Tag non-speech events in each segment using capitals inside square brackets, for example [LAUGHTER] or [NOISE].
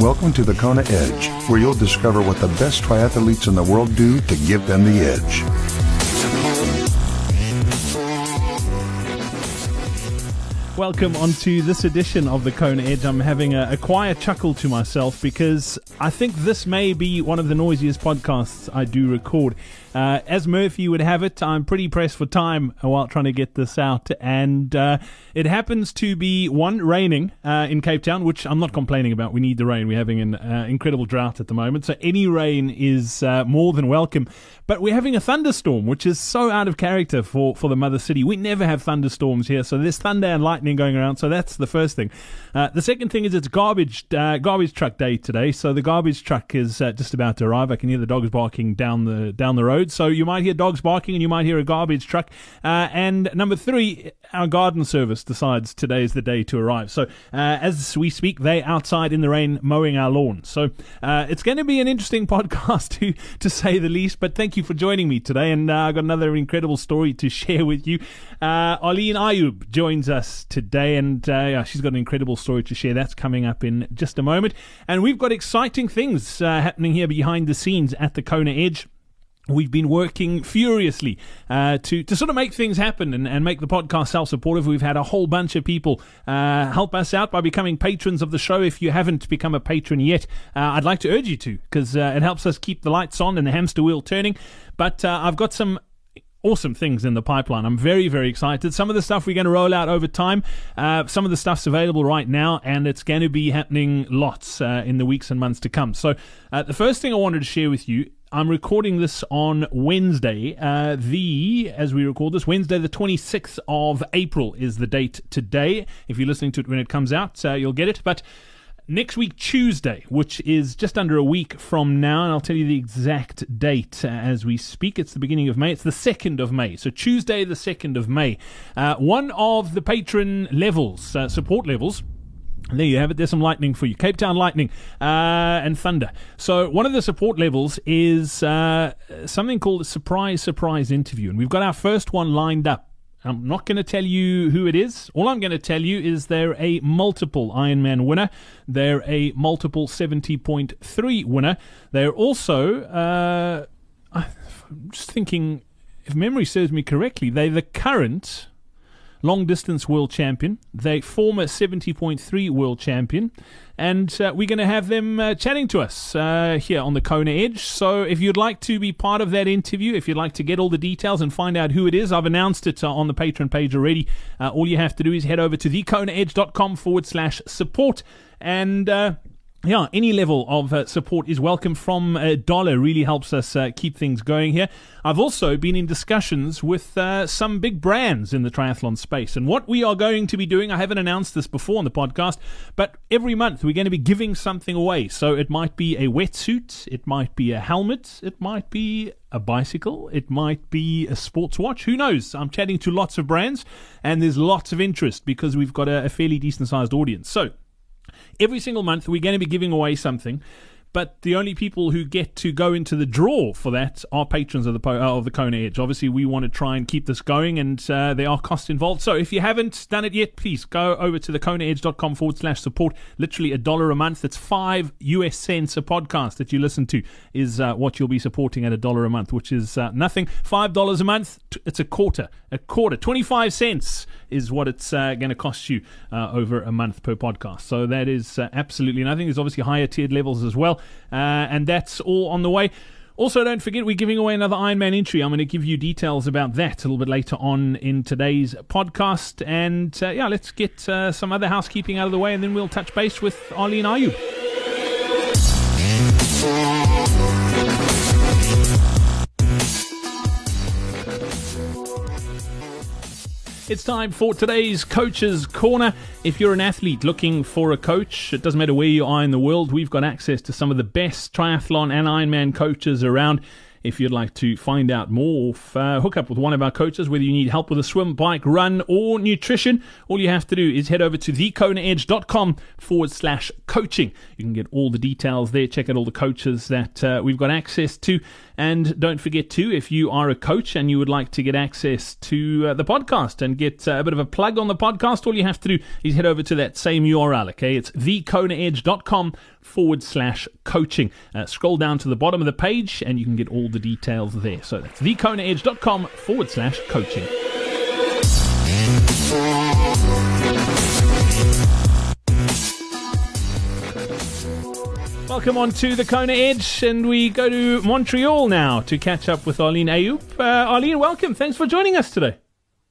Welcome to the Kona Edge, where you'll discover what the best triathletes in the world do to give them the edge. Welcome onto this edition of the Kona Edge. I'm having a, a, quiet chuckle to myself because I think this may be one of the noisiest podcasts I do record. Uh, as Murphy would have it, I'm pretty pressed for time while trying to get this out. And uh, it happens to be one raining uh, in Cape Town, which I'm not complaining about. We need the rain. We're having an uh, incredible drought at the moment. So any rain is uh, more than welcome. But we're having a thunderstorm, which is so out of character for, for the mother city. We never have thunderstorms here. So there's thunder and lightning going around. So that's the first thing. Uh, the second thing is it's garbage garbage truck day today. So the garbage truck is just about to arrive. I can hear the dogs barking down the down the road road. So you might hear dogs barking and you might hear a garbage truck. Uh, and number three, our garden service decides today is the day to arrive. So uh, as we speak, they outside in the rain mowing our lawn. So uh, it's going to be an interesting [LAUGHS] podcast to to say the least. But thank you for joining me today, and uh, I've got another incredible story to [LAUGHS] share with you. Uh, Arlene Ayoub joins us today, and uh, yeah, she's got an incredible story to share. That's coming up in just a moment, and we've got exciting things uh, happening here behind the scenes at the Kona Edge. We've been working furiously uh, to to sort of make things happen and, and make the podcast self supportive. We've had a whole bunch of people uh, help us out by becoming patrons of the show. If you haven't become a patron yet, uh, I'd like to urge you to because uh, it helps us keep the lights on and the hamster wheel turning. But uh, I've got some awesome things in the pipeline. I'm very, very excited. Some of the stuff we're going to roll out over time. Uh, some of the stuff's available right now, and it's going to be happening lots uh, in the weeks and months to come. So, uh, the first thing I wanted to share with you I'm recording this on Wednesday. Uh, the, as we record this, Wednesday, the 26th of April is the date today. If you're listening to it when it comes out, uh, you'll get it. But next week, Tuesday, which is just under a week from now, and I'll tell you the exact date uh, as we speak. It's the beginning of May. It's the 2nd of May. So Tuesday, the 2nd of May. Uh, one of the patron levels, uh, support levels, there you have it. There's some lightning for you. Cape Town lightning uh, and thunder. So one of the support levels is uh, something called a surprise surprise interview, and we've got our first one lined up. I'm not going to tell you who it is. All I'm going to tell you is they're a multiple Ironman winner. They're a multiple 70.3 winner. They're also, uh, I'm just thinking, if memory serves me correctly, they're the current long distance world champion, the former 70.3 world champion, and uh, we're going to have them uh, chatting to us uh, here on the Kona Edge. So if you'd like to be part of that interview, if you'd like to get all the details and find out who it is, I've announced it uh, on the Patreon page already. Uh, all you have to do is head over to thekonaedge.com forward slash support and uh, yeah, any level of uh, support is welcome from a dollar. Really helps us uh, keep things going here. I've also been in discussions with uh, some big brands in the triathlon space, and what we are going to be doing. I haven't announced this before on the podcast, but every month we're going to be giving something away. So it might be a wetsuit, it might be a helmet, it might be a bicycle, it might be a sports watch. Who knows? I'm chatting to lots of brands, and there's lots of interest because we've got a, a fairly decent sized audience. So every single month we're going to be giving away something but the only people who get to go into the draw for that are patrons of the uh, of the Kona Edge. Obviously, we want to try and keep this going, and uh, there are costs involved. So if you haven't done it yet, please go over to thekonaedge.com forward slash support. Literally a dollar a month. That's five US cents a podcast that you listen to is uh, what you'll be supporting at a dollar a month, which is uh, nothing. Five dollars a month. It's a quarter. A quarter. Twenty five cents is what it's uh, going to cost you uh, over a month per podcast. So that is absolutely nothing. There's obviously higher tiered levels as well. Uh, and that's all on the way. Also, don't forget we're giving away another Ironman entry. I'm going to give you details about that a little bit later on in today's podcast. And uh, yeah, let's get uh, some other housekeeping out of the way, and then we'll touch base with Arlene Ayoub. It's time for today's Coach's Corner. If you're an athlete looking for a coach, it doesn't matter where you are in the world, we've got access to some of the best triathlon and Ironman coaches around. If you'd like to find out more, uh, hook up with one of our coaches, whether you need help with a swim, bike, run, or nutrition, all you have to do is head over to thekonaedge.com forward slash coaching. You can get all the details there, check out all the coaches that uh, we've got access to, And don't forget, too, if you are a coach and you would like to get access to uh, the podcast and get uh, a bit of a plug on the podcast, all you have to do is head over to that same URL, okay? It's thekonaedge.com forward slash coaching. Uh, scroll down to the bottom of the page and you can get all the details there. So that's thekonaedge.com forward slash coaching. Welcome on to the Kona Edge, and we go to Montreal now to catch up with Arlene Ayoub. Uh, Arlene, welcome. Thanks for joining us today.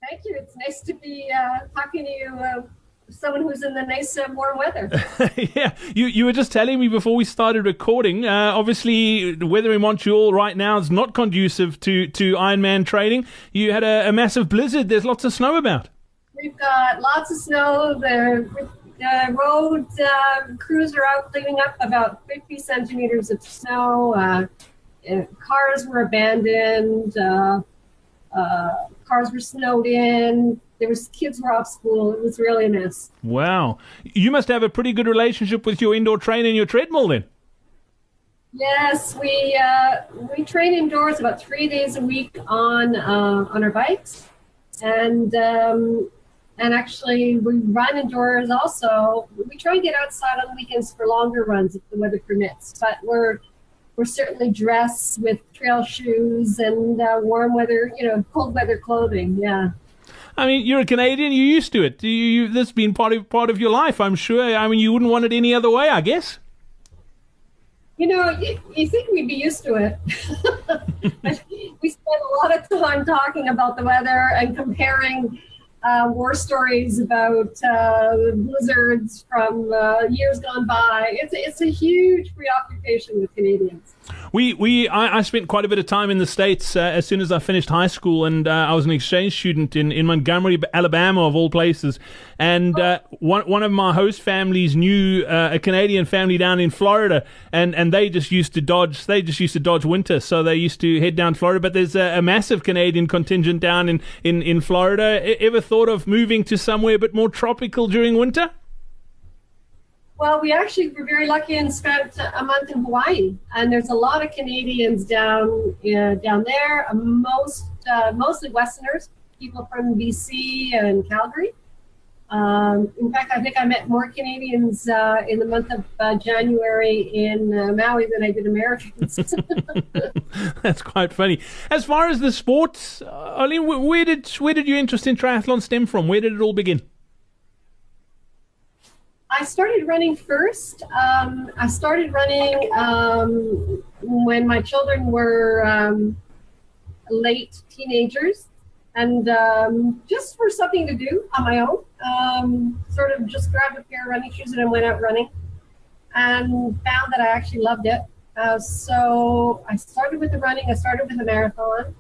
Thank you. It's nice to be uh, talking to you, uh, someone who's in the nice uh, warm weather. [LAUGHS] yeah, you you were just telling me before we started recording. Uh, obviously, the weather in Montreal right now is not conducive to to Ironman training. You had a, a massive blizzard. There's lots of snow about. We've got lots of snow. The the road uh, crews are out cleaning up about 50 centimeters of snow. Uh, uh, cars were abandoned. Uh, uh, cars were snowed in. There was kids were off school. It was really a mess. Wow, you must have a pretty good relationship with your indoor train and your treadmill then. Yes, we uh, we train indoors about three days a week on on our bikes, and um, and actually, we run indoors also. We try and get outside on the weekends for longer runs if the weather permits. But we're we're certainly dressed with trail shoes and uh, warm weather, you know, cold weather clothing. Yeah. I mean, you're a Canadian. You're used to it. You, you, this has been part of part of your life, I'm sure. I mean, you wouldn't want it any other way, I guess. You know, you, you think we'd be used to it. [LAUGHS] we spend a lot of time talking about the weather and comparing uh, war stories about uh, blizzards from uh, years gone by. It's, it's a huge preoccupation with Canadians. We we I, I, spent quite a bit of time in the states uh, as soon as I finished high school, and uh, I was an exchange student in, in Montgomery, Alabama, of all places. And uh, one one of my host families knew uh, a Canadian family down in Florida, and, and they just used to dodge they just used to dodge winter, so they used to head down to Florida. But there's a, a massive Canadian contingent down in in in Florida. ever thought of moving to somewhere a bit more tropical during winter? Well, we actually were very lucky and spent a month in Hawaii, and there's a lot of Canadians down uh, down there. Most uh, mostly Westerners, people from BC and Calgary. Um, in fact, I think I met more Canadians uh, in the month of uh, January in uh, Maui than I did Americans. [LAUGHS] [LAUGHS] That's quite funny. As far as the sports, Arlene, where did where did your interest in triathlon stem from? Where did it all begin? I started running first. Um, I started running um, when my children were um, late teenagers, and um, just for something to do on my own. Um, sort of just grabbed a pair of running shoes and I went out running, and found that I actually loved it. Uh, so I started with the running. I started with the marathon,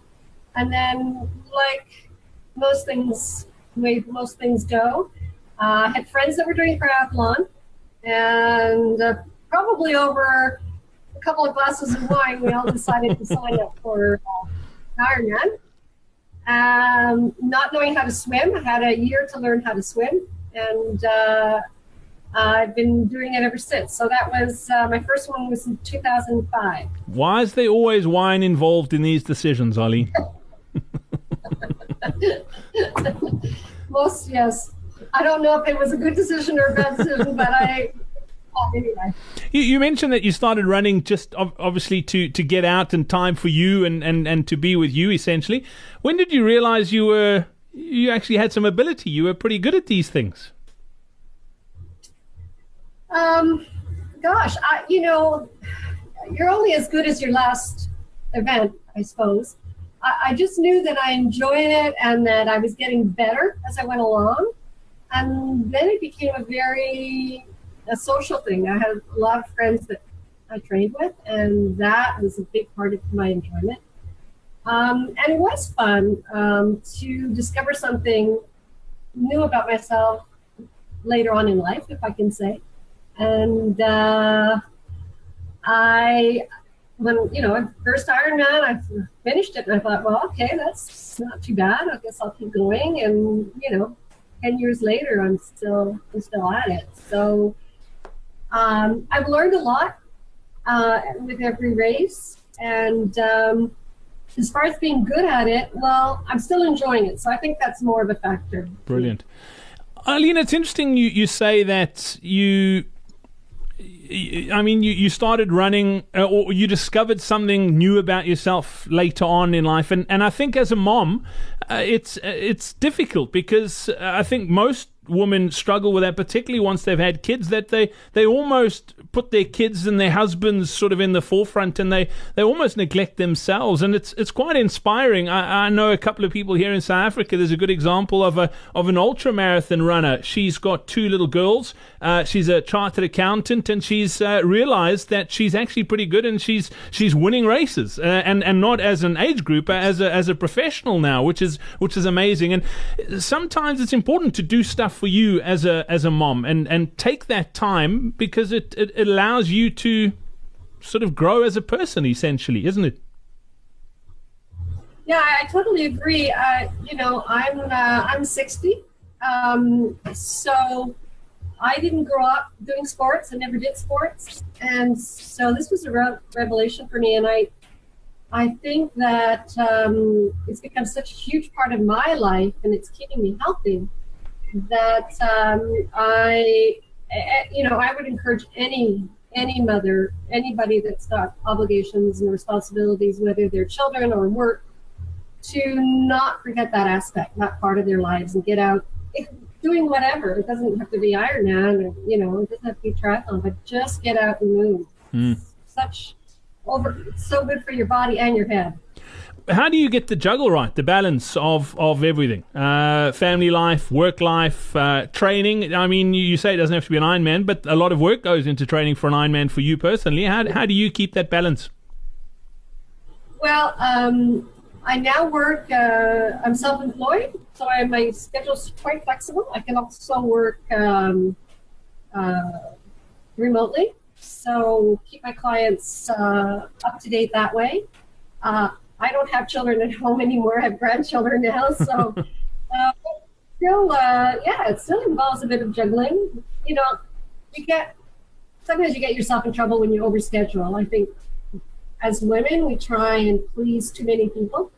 and then like most things, the way most things go. Uh, had friends that were doing triathlon, and uh, probably over a couple of glasses of wine, we all decided to sign up for uh, Ironman. Um, not knowing how to swim, I had a year to learn how to swim, and uh, I've been doing it ever since. So that was uh, my first one was in 2005. Why is there always wine involved in these decisions, Ali? [LAUGHS] [LAUGHS] Most yes. I don't know if it was a good decision or a bad decision, but I. Anyway. You, you, mentioned that you started running just obviously to, to get out and time for you and, and, and to be with you essentially. When did you realize you were you actually had some ability? You were pretty good at these things. Um, gosh, I, you know, you're only as good as your last event, I suppose. I just knew that I enjoyed it and that I was getting better as I went along and then it became a very a social thing. I had a lot of friends that I trained with, and that was a big part of my enjoyment. Um, and it was fun um, to discover something new about myself later on in life, if I can say. And uh, I, when you know, first Ironman, I finished it, and I thought, well, okay, that's not too bad. I guess I'll keep going, and you know, 10 years later, I'm still, I'm still at it. So um, I've learned a lot uh, with every race. And um, as far as being good at it, well, I'm still enjoying it. So I think that's more of a factor. Brilliant. Arlene, it's interesting you, you say that you I mean, you, you started running, uh, or you discovered something new about yourself later on in life, and, and I think as a mom, uh, it's uh, it's difficult because uh, I think most women struggle with that, particularly once they've had kids, that they, they almost put their kids and their husbands sort of in the forefront and they, they almost neglect themselves. And it's it's quite inspiring. I, I know a couple of people here in South Africa. There's a good example of a of an ultra marathon runner. She's got two little girls. Uh, she's a chartered accountant and she's uh, realized that she's actually pretty good and she's she's winning races uh, and and not as an age group, as a as a professional now, which is which is amazing. And sometimes it's important to do stuff for you as a as a mom and and take that time because it, it, allows you to sort of grow as a person essentially isn't it? Yeah i, I totally agree. Uh, you know i'm uh, i'm 60 um, so i didn't grow up doing sports. I never did sports. And so this was a re- revelation for me. And i I think that um, it's become such a huge part of my life and it's keeping me healthy that um, I, you know, I would encourage any any mother, anybody that's got obligations and responsibilities, whether they're children or work, to not forget that aspect, that part of their lives, and get out doing whatever. It doesn't have to be Ironman, or you know, it doesn't have to be triathlon, but just get out and move. Mm. Such over, so good for your body and your head how do you get the juggle right, the balance of of everything, uh, family life, work life, uh, training? I mean, you, say it doesn't have to be an Ironman, but a lot of work goes into training for an Ironman for you personally. How how do you keep that balance? Well, um, I now work. Uh, I'm self-employed, so I, my schedule's quite flexible. I can also work um, uh, remotely, so keep my clients uh, up to date that way. I don't have children at home anymore. I have grandchildren now, so [LAUGHS] uh, still, uh, yeah, it still involves a bit of juggling. You know, you get sometimes you get yourself in trouble when you overschedule. I think as women, we try and please too many people,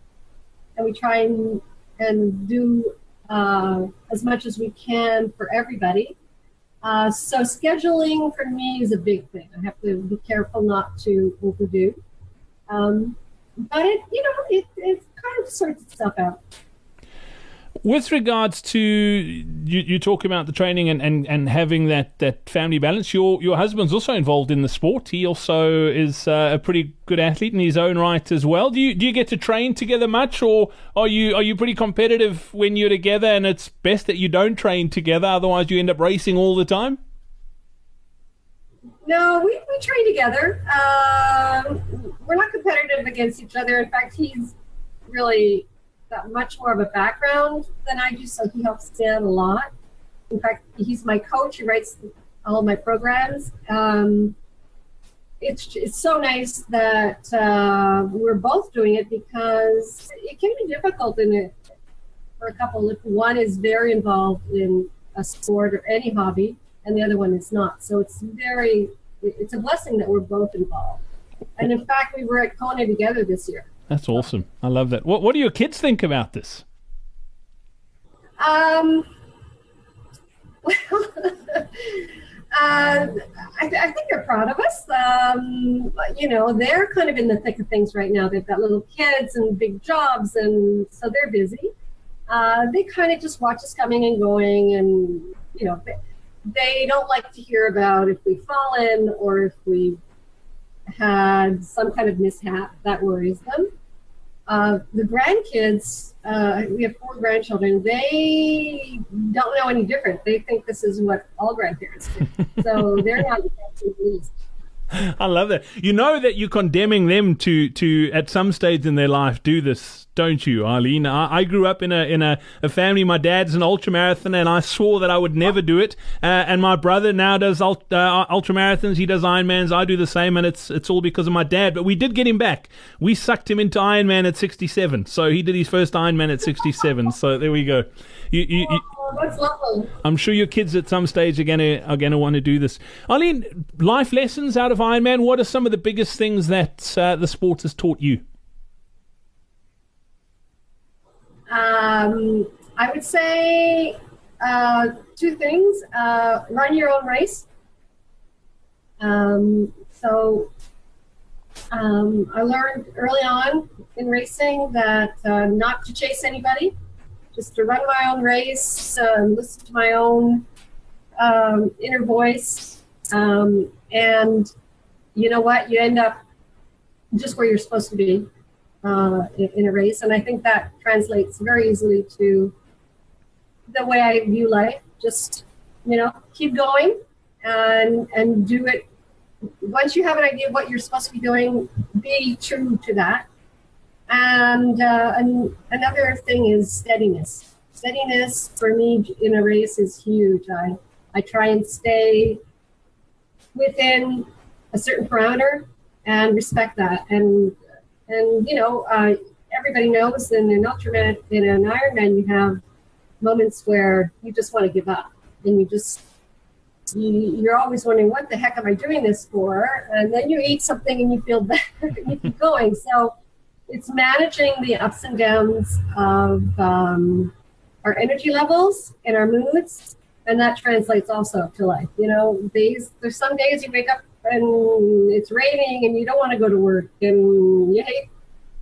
and we try and and do uh, as much as we can for everybody. Uh, so scheduling for me is a big thing. I have to be careful not to overdo. Um, but it, you know, it, it kind of sorts itself out. With regards to you, you talk about the training and, and, and having that, that family balance. Your your husband's also involved in the sport. He also is uh, a pretty good athlete in his own right as well. Do you do you get to train together much, or are you are you pretty competitive when you're together? And it's best that you don't train together, otherwise you end up racing all the time. No, we, we train together. Um, we're not competitive against each other. In fact, he's really got much more of a background than I do, so he helps out a lot. In fact, he's my coach. He writes all my programs. Um, it's it's so nice that uh, we're both doing it because it can be difficult in it for a couple if one is very involved in a sport or any hobby and the other one is not. So it's very, it's a blessing that we're both involved. And in fact, we were at Kona together this year. That's awesome. I love that. What What do your kids think about this? Um. Well, [LAUGHS] uh, I, I, think they're proud of us. Um, you know, they're kind of in the thick of things right now. They've got little kids and big jobs, and so they're busy. Uh, they kind of just watch us coming and going, and you know, they don't like to hear about if we've fallen or if we've had some kind of mishap that worries them. Uh, the grandkids, uh, we have four grandchildren, they don't know any different. They think this is what all grandparents do. [LAUGHS] So they're not the least. [LAUGHS] I love that. You know that you're condemning them to to at some stage in their life do this, don't you, Arlene? I, I grew up in a in a, a, family. My dad's an ultra marathoner, and I swore that I would never do it. Uh, and my brother now does ult, uh, ultra marathons. He does Ironmans. I do the same, and it's it's all because of my dad. But we did get him back. We sucked him into Ironman at 67. So he did his first Ironman at 67. So there we go. You, you Oh, that's lovely. I'm sure your kids at some stage are gonna are gonna want to do this. Arlene, life lessons out of Ironman. What are some of the biggest things that uh, the sport has taught you? Um, I would say uh, two things: uh, run your own race. Um, so um, I learned early on in racing that uh, not to chase anybody, just to run my own race, uh, listen to my own um, inner voice, um, and you know what? You end up just where you're supposed to be uh, in, in a race, and I think that translates very easily to the way I view life. Just you know, keep going and and do it. Once you have an idea of what you're supposed to be doing, be true to that. And, uh, and another thing is steadiness. Steadiness for me in a race is huge. I I try and stay within a certain parameter and respect that. And and you know, uh, everybody knows in an ultraman, in an Ironman, you have moments where you just want to give up, and you just you, you're always wondering what the heck am I doing this for? And then you eat something and you feel [LAUGHS] better, and you keep going. So it's managing the ups and downs of um, our energy levels and our moods, and that translates also to life. You know, there's some days you wake up and it's raining and you don't want to go to work and you hate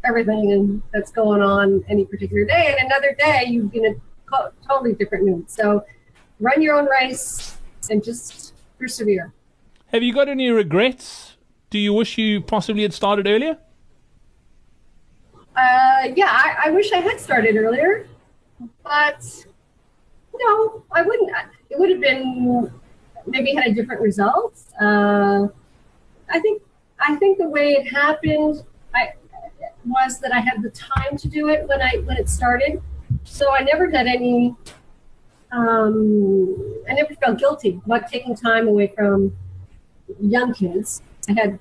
everything that's going on any particular day, and another day you're in a totally different mood. So run your own race and just persevere. Have you got any regrets? Do you wish you possibly had started earlier? Uh, yeah, I, I wish I had started earlier, but no, I wouldn't. It would have been maybe had a different result. Uh, I think I think the way it happened, I was that I had the time to do it when I when it started, so I never had any. Um, I never felt guilty about taking time away from young kids. I had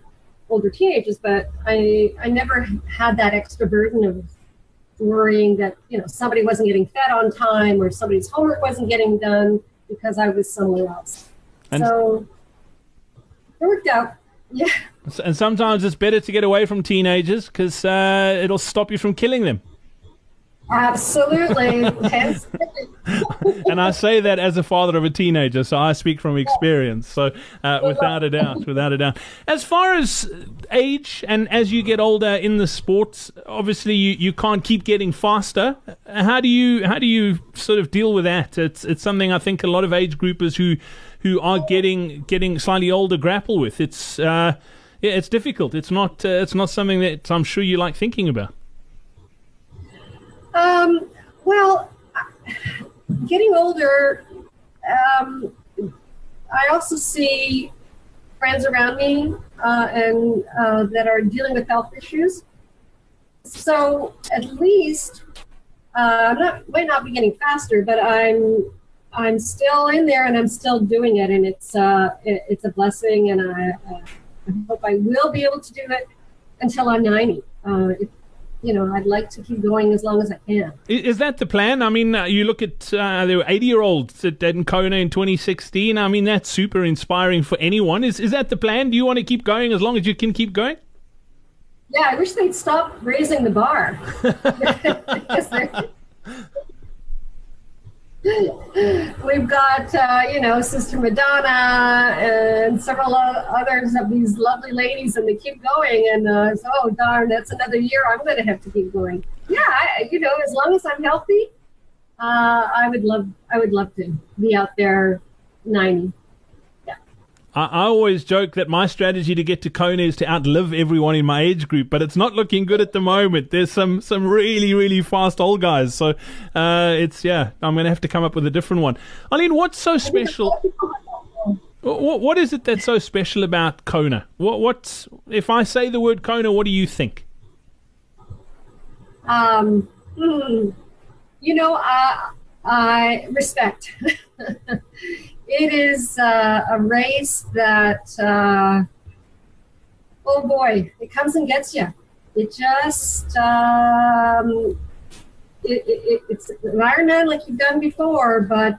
older teenagers, but I I never had that extra burden of worrying that you know somebody wasn't getting fed on time or somebody's homework wasn't getting done because I was somewhere else. And- so it worked out. Yeah. And sometimes it's better to get away from teenagers because uh, it'll stop you from killing them. Absolutely. And I say that as a father of a teenager, so I speak from experience. So, uh, without a doubt, without a doubt. As far as age and as you get older in the sports, obviously you, you can't keep getting faster. How do you how do you sort of deal with that? It's it's something I think a lot of age groupers who who are getting getting slightly older grapple with. It's uh, yeah, it's difficult. It's not uh, it's not something that I'm sure you like thinking about. Um, well, getting older, um, I also see friends around me uh, and uh, that are dealing with health issues. So at least uh, I'm not might not be getting faster, but I'm I'm still in there and I'm still doing it, and it's uh, it, it's a blessing, and I, I hope I will be able to do it until I'm 90. Uh, you know, I'd like to keep going as long as I can. Is that the plan? I mean, uh, you look at uh, there were 80 year olds at, Kona in 2016. I mean, that's super inspiring for anyone. Is is that the plan? Do you want to keep going as long as you can keep going? Yeah, I wish they'd stop raising the bar. [LAUGHS] [LAUGHS] [LAUGHS] We've got, uh, you know, Sister Madonna and several others of these lovely ladies, and they keep going. And uh, oh, darn, that's another year. I'm going to have to keep going. Yeah, I, you know, as long as I'm healthy, uh, I would love, I would love to be out there, ninety. I, I always joke that my strategy to get to Kona is to outlive everyone in my age group, but it's not looking good at the moment. There's some some really really fast old guys, so uh, it's yeah. I'm going to have to come up with a different one. Eileen, what's so special? What, what is it that's so special about Kona? What what's if I say the word Kona, what do you think? Um, hmm, you know, uh, I respect. [LAUGHS] it is uh, a race that, uh, oh boy, it comes and gets you. It just, um, it, it, it's an Ironman like you've done before, but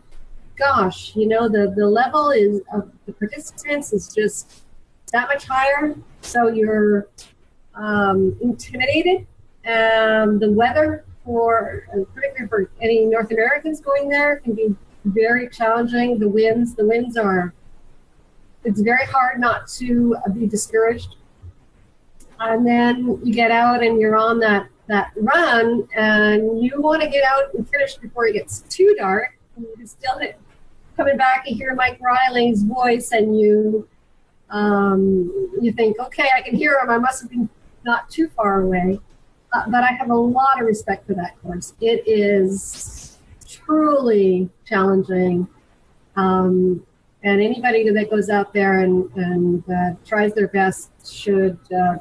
gosh, you know the the level is of the participants is just that much higher. So you're um, intimidated. Um, the weather for particularly for any North Americans going there can be very challenging. The winds, the winds are. It's very hard not to be discouraged. And then you get out and you're on that that run, and you want to get out and finish before it gets too dark. And you still hit, coming back and hear Mike Reilly's voice, and you um, you think, okay, I can hear him. I must have been not too far away. Uh, but I have a lot of respect for that course. It is truly challenging. Um, and anybody that goes out there and, and uh, tries their best should uh,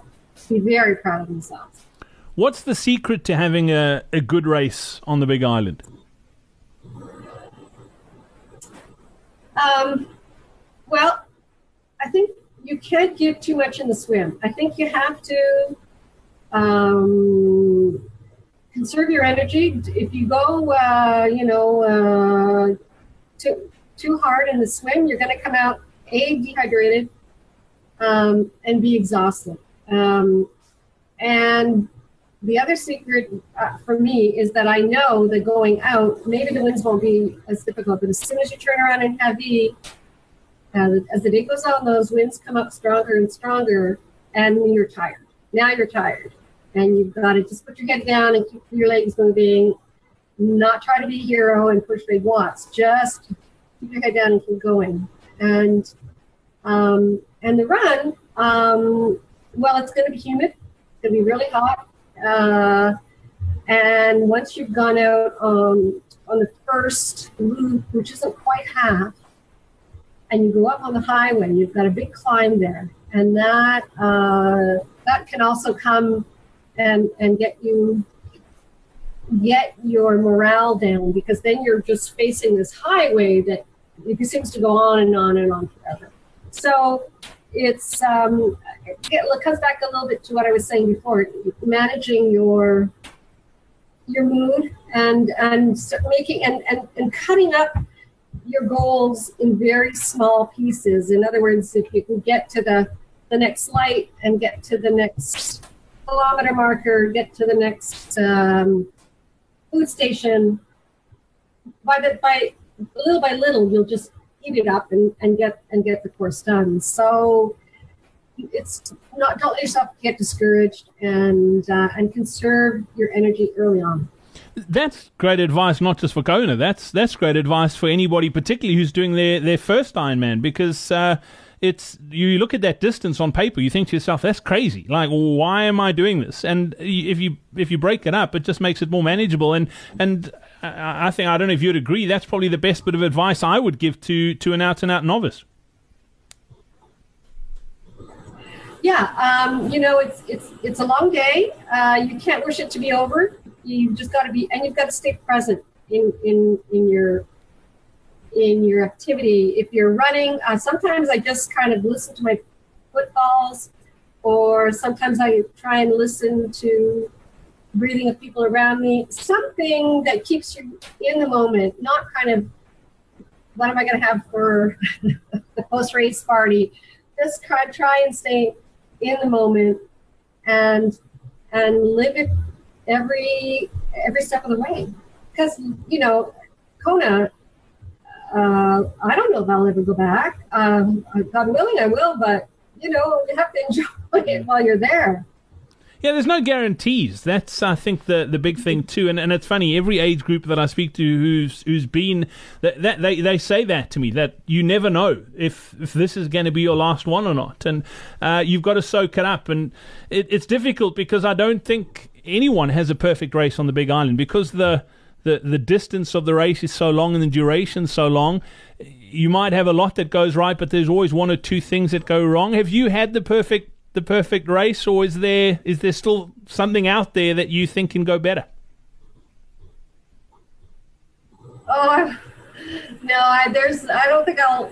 be very proud of themselves. What's the secret to having a, a good race on the Big Island? Um, well, I think you can't give too much in the swim. I think you have to um, conserve your energy. If you go, uh, you know, uh, too too hard in the swim, you're going to come out a dehydrated um, and be exhausted. Um, and the other secret uh, for me is that I know that going out, maybe the winds won't be as difficult, but as soon as you turn around and Hawi, uh, as the day goes on, those winds come up stronger and stronger, and you're tired. Now you're tired and you've got to just put your head down and keep your legs moving. Not try to be a hero and push big watts. Just keep your head down and keep going. And um, and the run, um, well, it's going to be humid. It's going to be really hot. Uh, and once you've gone out um, on the first loop, which isn't quite half, and you go up on the highway, you've got a big climb there, and that uh, that can also come and and get you get your morale down because then you're just facing this highway that it seems to go on and on and on forever. So it's um, it comes back a little bit to what I was saying before, managing your your mood and and making and, and, and cutting up your goals in very small pieces. In other words, if you can get to the the next light and get to the next kilometer marker, get to the next um, food station. By the by, little by little, you'll just heat it up and, and get and get the course done. So it's not don't let yourself get discouraged and uh, and conserve your energy early on. That's great advice, not just for Kona. That's that's great advice for anybody, particularly who's doing their, their first Ironman, because uh, it's you look at that distance on paper, you think to yourself, "That's crazy! Like, why am I doing this?" And if you if you break it up, it just makes it more manageable. And and I think I don't know if you'd agree. That's probably the best bit of advice I would give to to an out and out novice. Yeah, um, you know, it's it's it's a long day. Uh, you can't wish it to be over. You've just got to be, and you've got to stay present in in in your in your activity. If you're running, uh, sometimes I just kind of listen to my footfalls, or sometimes I try and listen to breathing of people around me. Something that keeps you in the moment, not kind of what am I going to have for [LAUGHS] the post race party. Just try, try and stay in the moment and and live it every every step of the way. Because you know, Kona uh, I don't know if I'll ever go back. Um, God willing, I will, but you know, you have to enjoy it while you're there. Yeah, there's no guarantees. That's I think the the big thing too. And and it's funny, every age group that I speak to who's who's been that, that they they say that to me that you never know if if this is going to be your last one or not, and uh, you've got to soak it up. And it, it's difficult because I don't think anyone has a perfect race on the Big Island because the the the distance of the race is so long and the duration so long. You might have a lot that goes right, but there's always one or two things that go wrong. Have you had the perfect the perfect race, or is there is there still something out there that you think can go better? Oh no, I, there's I don't think I'll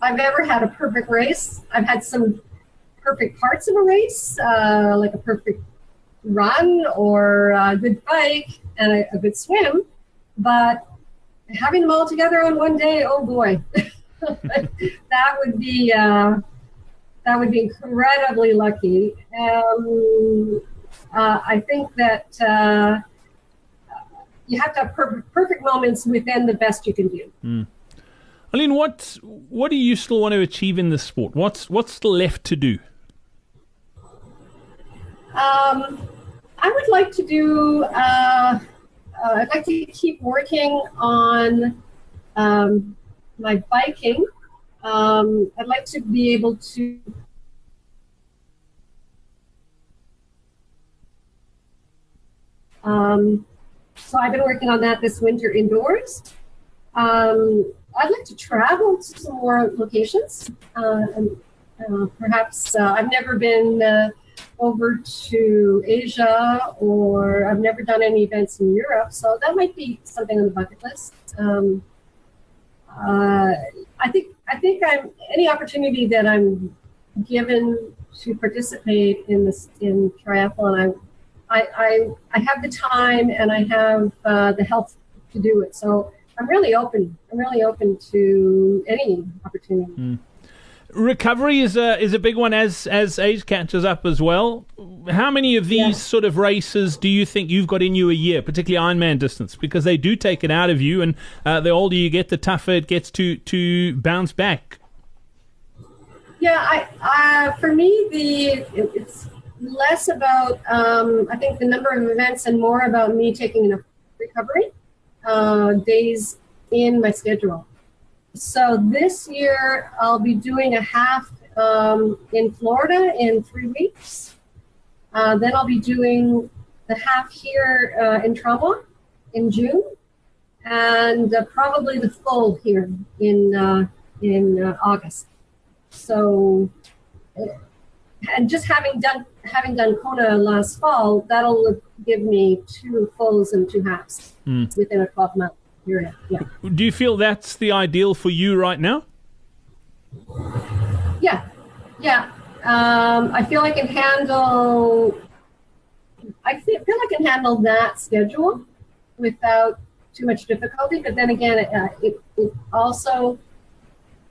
I've ever had a perfect race. I've had some perfect parts of a race, uh, like a perfect run or a good bike and a, a good swim, but having them all together on one day, oh boy, [LAUGHS] that would be uh, that would be incredibly lucky. Um, uh, I think that uh, you have to have per- perfect moments within the best you can do. Mm. Arlene, what what do you still want to achieve in this sport? What's what's still left to do? Um, I would like to do. Uh, uh, I'd like to keep working on um, my biking. Um, I'd like to be able to. Um, so I've been working on that this winter indoors. Um, I'd like to travel to some more locations. Uh, and, uh, perhaps uh, I've never been uh, over to Asia or I've never done any events in Europe, so that might be something on the bucket list. Um, uh, I think I think I'm any opportunity that I'm given to participate in this in triathlon, I I I, I have the time and I have uh, the health to do it. So I'm really open. I'm really open to any opportunity. Mm. Recovery is a is a big one as as age catches up as well. How many of these yeah. sort of races do you think you've got in you a year, particularly Ironman distance, because they do take it out of you, and uh, the older you get, the tougher it gets to to bounce back. Yeah, I uh, for me the it's less about um, I think the number of events and more about me taking enough recovery uh, days in my schedule. So this year I'll be doing a half um, in Florida in three weeks. Uh, then I'll be doing the half here uh, in Tremblant in June, and uh, probably the full here in uh, in uh, August. So, uh, and just having done having done Kona last fall, that'll give me two fulls and two halves mm. within a twelve month period. Yeah. Do you feel that's the ideal for you right now? Yeah, yeah. Um, I feel I can handle. I feel, feel I can handle that schedule without too much difficulty. But then again, it, uh, it, it also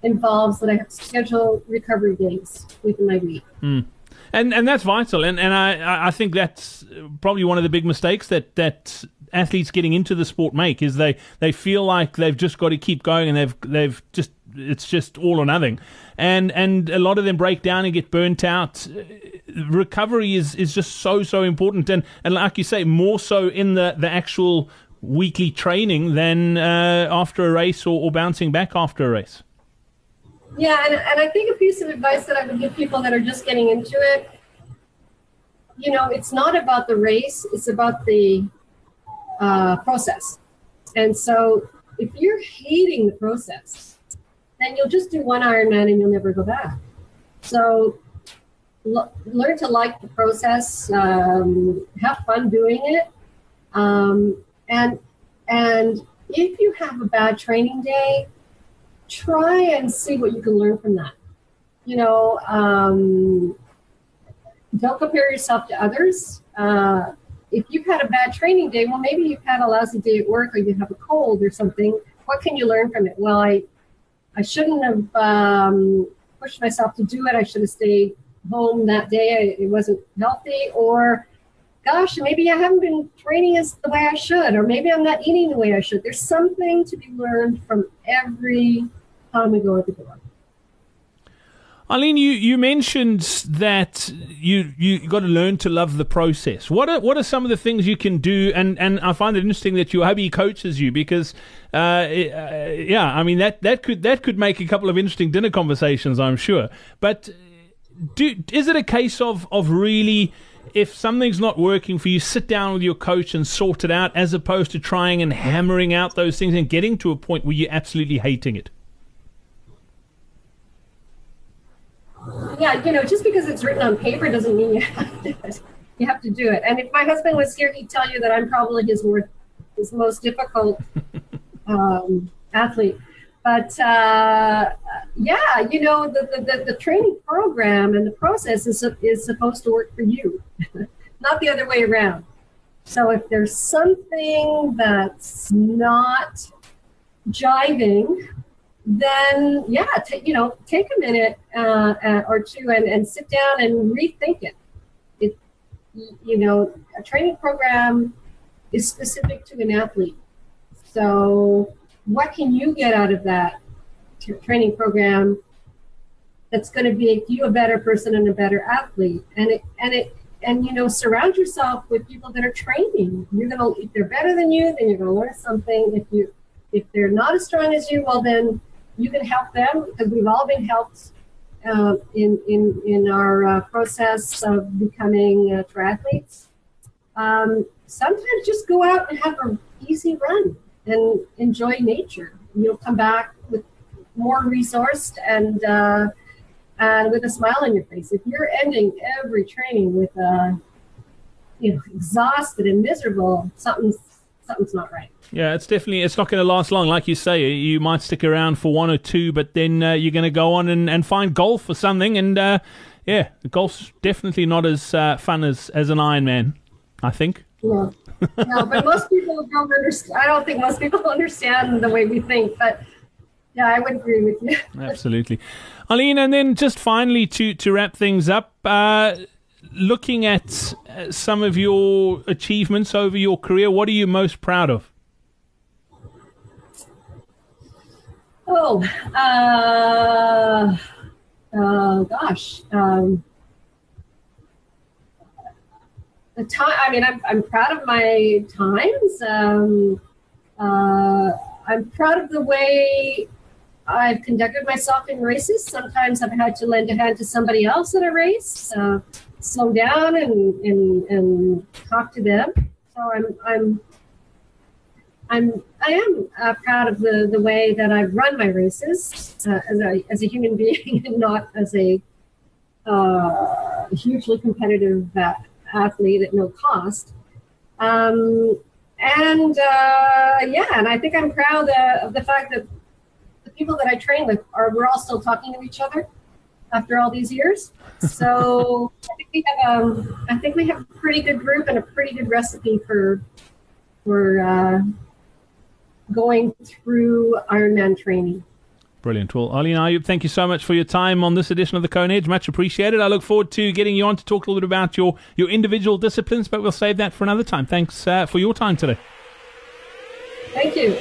involves that I have to schedule recovery days within my week. Mm. And and that's vital, and and I I think that's probably one of the big mistakes that that athletes getting into the sport make is they they feel like they've just got to keep going and they've they've just it's just all or nothing. And and a lot of them break down and get burnt out. Recovery is is just so so important and and like you say more so in the the actual weekly training than uh, after a race or, or bouncing back after a race yeah and, and i think a piece of advice that i would give people that are just getting into it you know it's not about the race it's about the uh, process. And so if you're hating the process, then you'll just do one Ironman and you'll never go back. So l- learn to like the process, um, have fun doing it, um, and and if you have a bad training day, try and see what you can learn from that. You know, um, don't compare yourself to others. Uh, if you've had a bad training day, well, maybe you've had a lousy day at work or you have a cold or something. What can you learn from it? Well, I, I shouldn't have um, pushed myself to do it. I should have stayed home that day. It wasn't healthy. Or, gosh, maybe I haven't been training as the way I should. Or maybe I'm not eating the way I should. There's something to be learned from every time we go to the door. Eileen, you, you mentioned that you you got to learn to love the process. What are what are some of the things you can do? And, and I find it interesting that your hubby coaches you because, uh, uh, yeah, I mean that, that could that could make a couple of interesting dinner conversations, I'm sure. But do is it a case of of really? If something's not working for you, sit down with your coach and sort it out, as opposed to trying and hammering out those things and getting to a point where you're absolutely hating it. yeah, you know, just because it's written on paper doesn't mean you have to do it. You have to do it. And if my husband was here, he'd tell you that I'm probably his his most difficult um, athlete. But uh, yeah, you know, the, the, the, training program and the process is, is supposed to work for you, [LAUGHS] not the other way around. So if there's something that's not jiving, then yeah, t- you know, take a minute uh, uh, or two and, and sit down and rethink it. It, you know, a training program is specific to an athlete. So what can you get out of that training program that's going to make you a better person and a better athlete? And it and it and you know surround yourself with people that are training. You're gonna if they're better than you, then you're gonna learn something. If you if they're not as strong as you, well then you can help them because we've all been helped uh, in, in, in our uh, process of becoming uh, triathletes. Um, sometimes just go out and have an easy run and enjoy nature. You'll come back with more resourced and uh, and with a smile on your face. If you're ending every training with a you know exhausted and miserable, something's something's not right. Yeah, it's definitely it's not going to last long. Like you say, you might stick around for one or two, but then uh, you're going to go on and, and find golf or something. And uh, yeah, golf's definitely not as uh, fun as as an Ironman. I think. No, no, but most people don't understand. I don't think most people [LAUGHS] understand the way we think, but. Yeah, I would agree with you. [LAUGHS] Absolutely. Arlene, and then just finally to, to wrap things up, uh, looking at uh, some of your achievements over your career, what are you most proud of? Oh, uh, uh, gosh. Um, the time, I mean, I'm, I'm proud of my times. Um, uh, I'm proud of the way I've conducted myself in races. Sometimes I've had to lend a hand to somebody else in a race, uh, slow down and, and, and talk to them. So I'm, I'm I'm I am uh, proud of the the way that I've run my races uh, as a as a human [LAUGHS] being and not as a uh, hugely competitive uh, athlete at no cost. Um, and uh, yeah, and I think I'm proud uh, of the fact that the people that I train with are we're all still talking to each other after all these years. [LAUGHS] So I think we have um, I think we have a pretty good group and a pretty good recipe for for uh, going through Ironman training. Brilliant. Well, Arlene Ayoub, thank you so much for your time on this edition of the Kona Edge. Much appreciated. I look forward to getting you on to talk a little bit about your, your individual disciplines, but we'll save that for another time. Thanks uh, for your time today. Thank you.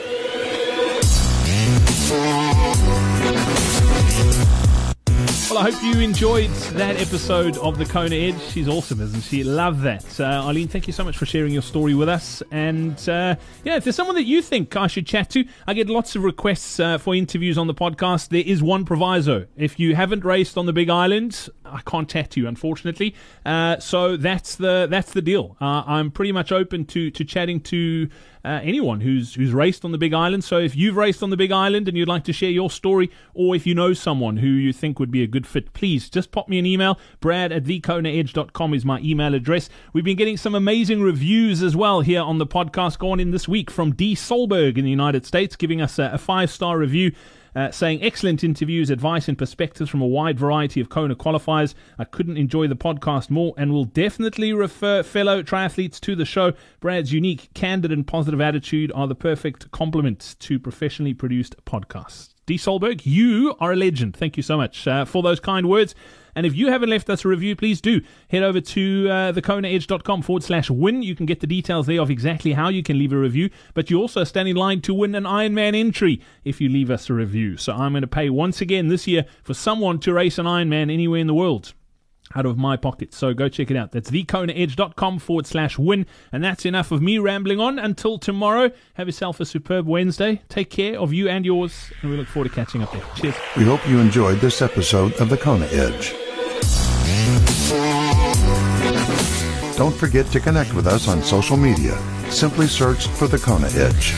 Well, I hope you enjoyed that episode of the Kona Edge. She's awesome, isn't she? Love that. Uh, Arlene, thank you so much for sharing your story with us. And uh, yeah, if there's someone that you think I should chat to, I get lots of requests uh, for interviews on the podcast. There is one proviso. If you haven't raced on the Big Island, I can't chat to you, unfortunately. Uh, so that's the that's the deal. Uh, I'm pretty much open to to chatting to uh, anyone who's who's raced on the Big Island. So if you've raced on the Big Island and you'd like to share your story, or if you know someone who you think would be a good fit, please just pop me an email. Brad at thekonaedge.com is my email address. We've been getting some amazing reviews as well here on the podcast going in this week from D. Solberg in the United States, giving us a, a five star review. Uh, saying excellent interviews, advice, and perspectives from a wide variety of Kona qualifiers. I couldn't enjoy the podcast more and will definitely refer fellow triathletes to the show. Brad's unique, candid, and positive attitude are the perfect complement to professionally produced podcasts. D. Solberg, you are a legend. Thank you so much uh, for those kind words. And if you haven't left us a review, please do head over to uh, thekonaedge.com forward slash win. You can get the details there of exactly how you can leave a review, but you also stand in line to win an Ironman entry if you leave us a review. So I'm going to pay once again this year for someone to race an Ironman anywhere in the world out of my pocket. So go check it out. That's thekonaedge.com forward slash win. And that's enough of me rambling on. Until tomorrow, have yourself a superb Wednesday. Take care of you and yours, and we look forward to catching up there. Cheers. We hope you enjoyed this episode of the Kona Edge. Don't forget to connect with us on social media. Simply search for the Kona Edge.